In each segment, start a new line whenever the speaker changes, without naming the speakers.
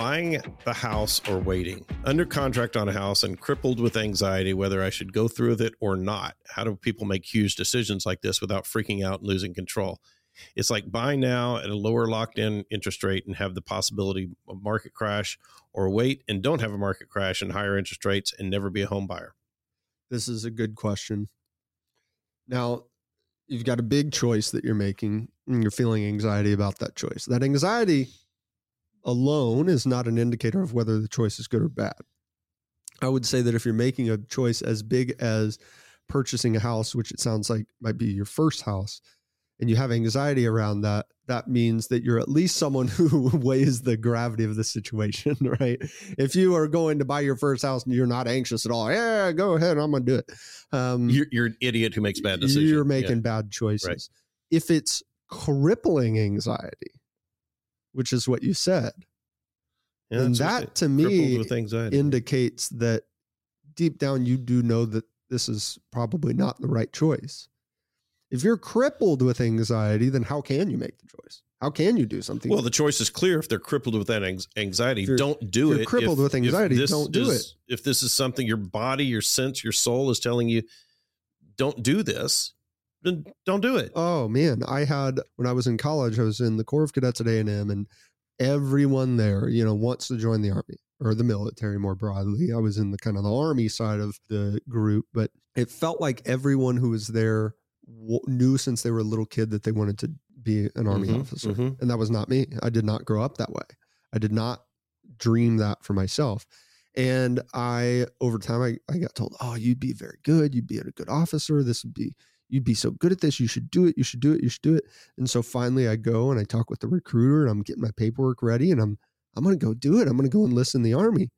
Buying the house or waiting, under contract on a house and crippled with anxiety whether I should go through with it or not. How do people make huge decisions like this without freaking out and losing control? It's like buy now at a lower locked in interest rate and have the possibility of market crash, or wait and don't have a market crash and higher interest rates and never be a home buyer.
This is a good question. Now, you've got a big choice that you're making and you're feeling anxiety about that choice. That anxiety alone is not an indicator of whether the choice is good or bad. I would say that if you're making a choice as big as purchasing a house, which it sounds like might be your first house, and you have anxiety around that, that means that you're at least someone who weighs the gravity of the situation, right? If you are going to buy your first house and you're not anxious at all, yeah, go ahead, I'm going to do it.
Um, you're, you're, an idiot who makes bad decisions.
You're making yeah. bad choices. Right. If it's crippling anxiety, which is what you said. Yeah, and that to me indicates that deep down you do know that this is probably not the right choice. If you're crippled with anxiety, then how can you make the choice? How can you do something?
Well, the choice is clear. If they're crippled with that anxiety, don't do
it. crippled if, with anxiety, don't do
is,
it.
If this is something your body, your sense, your soul is telling you, don't do this, then don't do it.
Oh man, I had when I was in college, I was in the Corps of Cadets at A and M, and everyone there, you know, wants to join the army or the military more broadly. I was in the kind of the army side of the group, but it felt like everyone who was there w- knew since they were a little kid that they wanted to be an army mm-hmm, officer. Mm-hmm. And that was not me. I did not grow up that way. I did not dream that for myself. And I, over time, I, I got told, oh, you'd be very good. You'd be a good officer. This would be you'd be so good at this. You should do it. You should do it. You should do it. And so finally I go and I talk with the recruiter and I'm getting my paperwork ready and I'm, I'm going to go do it. I'm going to go enlist in the army.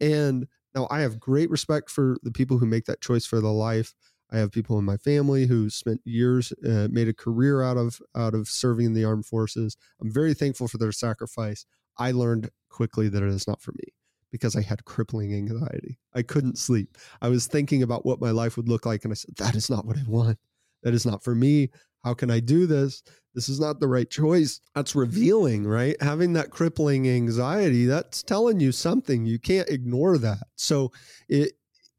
And now I have great respect for the people who make that choice for their life. I have people in my family who spent years, uh, made a career out of out of serving in the armed forces. I'm very thankful for their sacrifice. I learned quickly that it is not for me because I had crippling anxiety. I couldn't sleep. I was thinking about what my life would look like, and I said, "That is not what I want that is not for me. How can I do this? This is not the right choice. That's revealing, right? Having that crippling anxiety, that's telling you something. You can't ignore that. So it,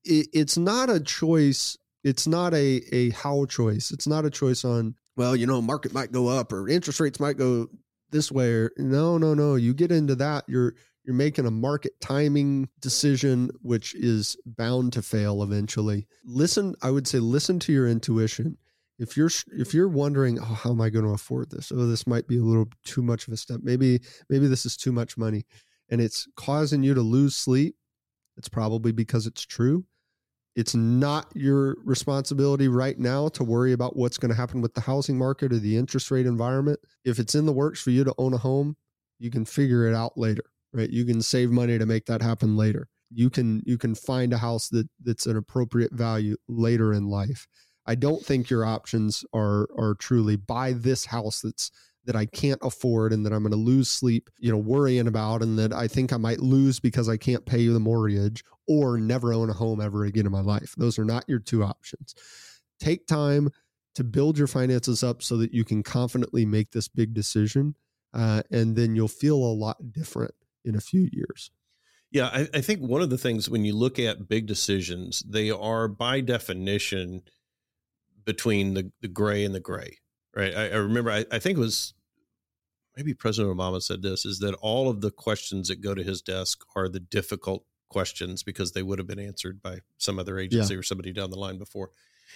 it it's not a choice. It's not a a how choice. It's not a choice on, well, you know, market might go up or interest rates might go this way or no, no, no. You get into that, you're you're making a market timing decision which is bound to fail eventually. Listen, I would say listen to your intuition if you're if you're wondering oh how am i going to afford this? Oh this might be a little too much of a step. Maybe maybe this is too much money. And it's causing you to lose sleep. It's probably because it's true. It's not your responsibility right now to worry about what's going to happen with the housing market or the interest rate environment. If it's in the works for you to own a home you can figure it out later right? You can save money to make that happen later. You can you can find a house that that's an appropriate value later in life I don't think your options are are truly buy this house that's that I can't afford and that I'm going to lose sleep, you know, worrying about and that I think I might lose because I can't pay you the mortgage or never own a home ever again in my life. Those are not your two options. Take time to build your finances up so that you can confidently make this big decision. Uh, and then you'll feel a lot different in a few years.
Yeah, I, I think one of the things when you look at big decisions, they are by definition between the, the gray and the gray, right? I, I remember, I, I think it was maybe President Obama said this is that all of the questions that go to his desk are the difficult questions because they would have been answered by some other agency yeah. or somebody down the line before.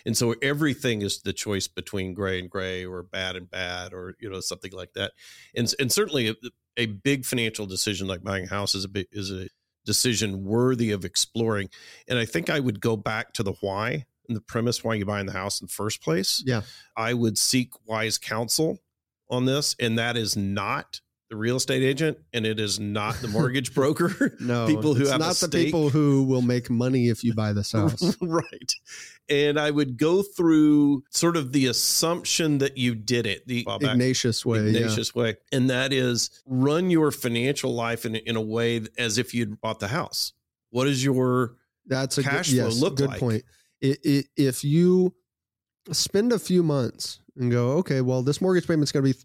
And so everything is the choice between gray and gray or bad and bad or you know something like that. And and certainly a, a big financial decision like buying a house is a big, is a decision worthy of exploring. And I think I would go back to the why the premise why you buy in the house in the first place.
Yeah.
I would seek wise counsel on this. And that is not the real estate agent and it is not the mortgage broker.
No,
people who
it's
have
not the people who will make money if you buy this house.
right. And I would go through sort of the assumption that you did it, the
Ignatius way. yeah.
Way. And that is run your financial life in, in a way as if you'd bought the house. What is your
That's a
cash
good,
flow
yes,
look
good
like?
point. If you spend a few months and go, okay, well, this mortgage payment's going to be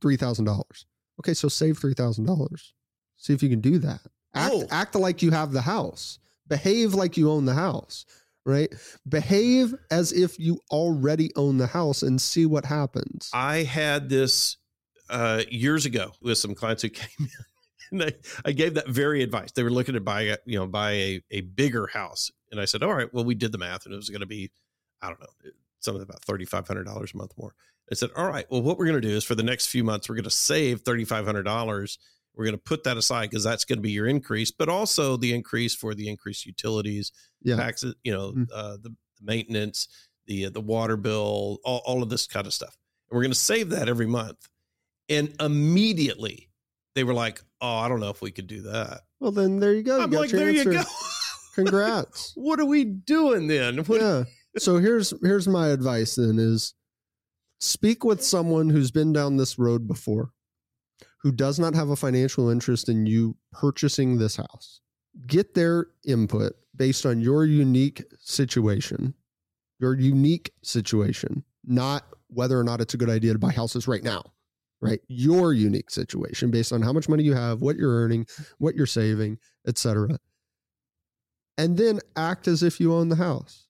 three thousand dollars. Okay, so save three thousand dollars. See if you can do that. Act
Oh.
act like you have the house. Behave like you own the house. Right? Behave as if you already own the house and see what happens.
I had this uh, years ago with some clients who came in, and I, I gave that very advice. They were looking to buy, a, you know, buy a, a bigger house, and I said, "All right, well, we did the math, and it was going to be, I don't know, something about thirty five hundred dollars a month more." I said, "All right, well, what we're going to do is for the next few months, we're going to save thirty five hundred dollars. We're going to put that aside because that's going to be your increase, but also the increase for the increased utilities,
Yeah.
taxes, you know,
Mm.
uh, the, the maintenance, the uh, the water bill, all, all of this kind of stuff. And we're going to save that every month. And immediately they were like, "Oh, I don't know if we could do that."
Well, then there you go. You
I'm like, "There
answer.
you go.
Congrats.
what are we doing then?" What-
yeah. So here's here's my advice then is speak with someone who's been down this road before, who does not have a financial interest in you purchasing this house. Get their input based on your unique situation, your unique situation, not whether or not it's a good idea to buy houses right now. Right? Your unique situation based on how much money you have, what you're earning, what you're saving, etc. And then act as if you own the house.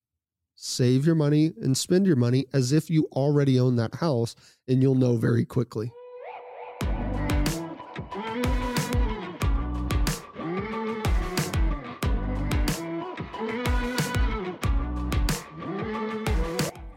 Save your money and spend your money as if you already own that house and you'll know very quickly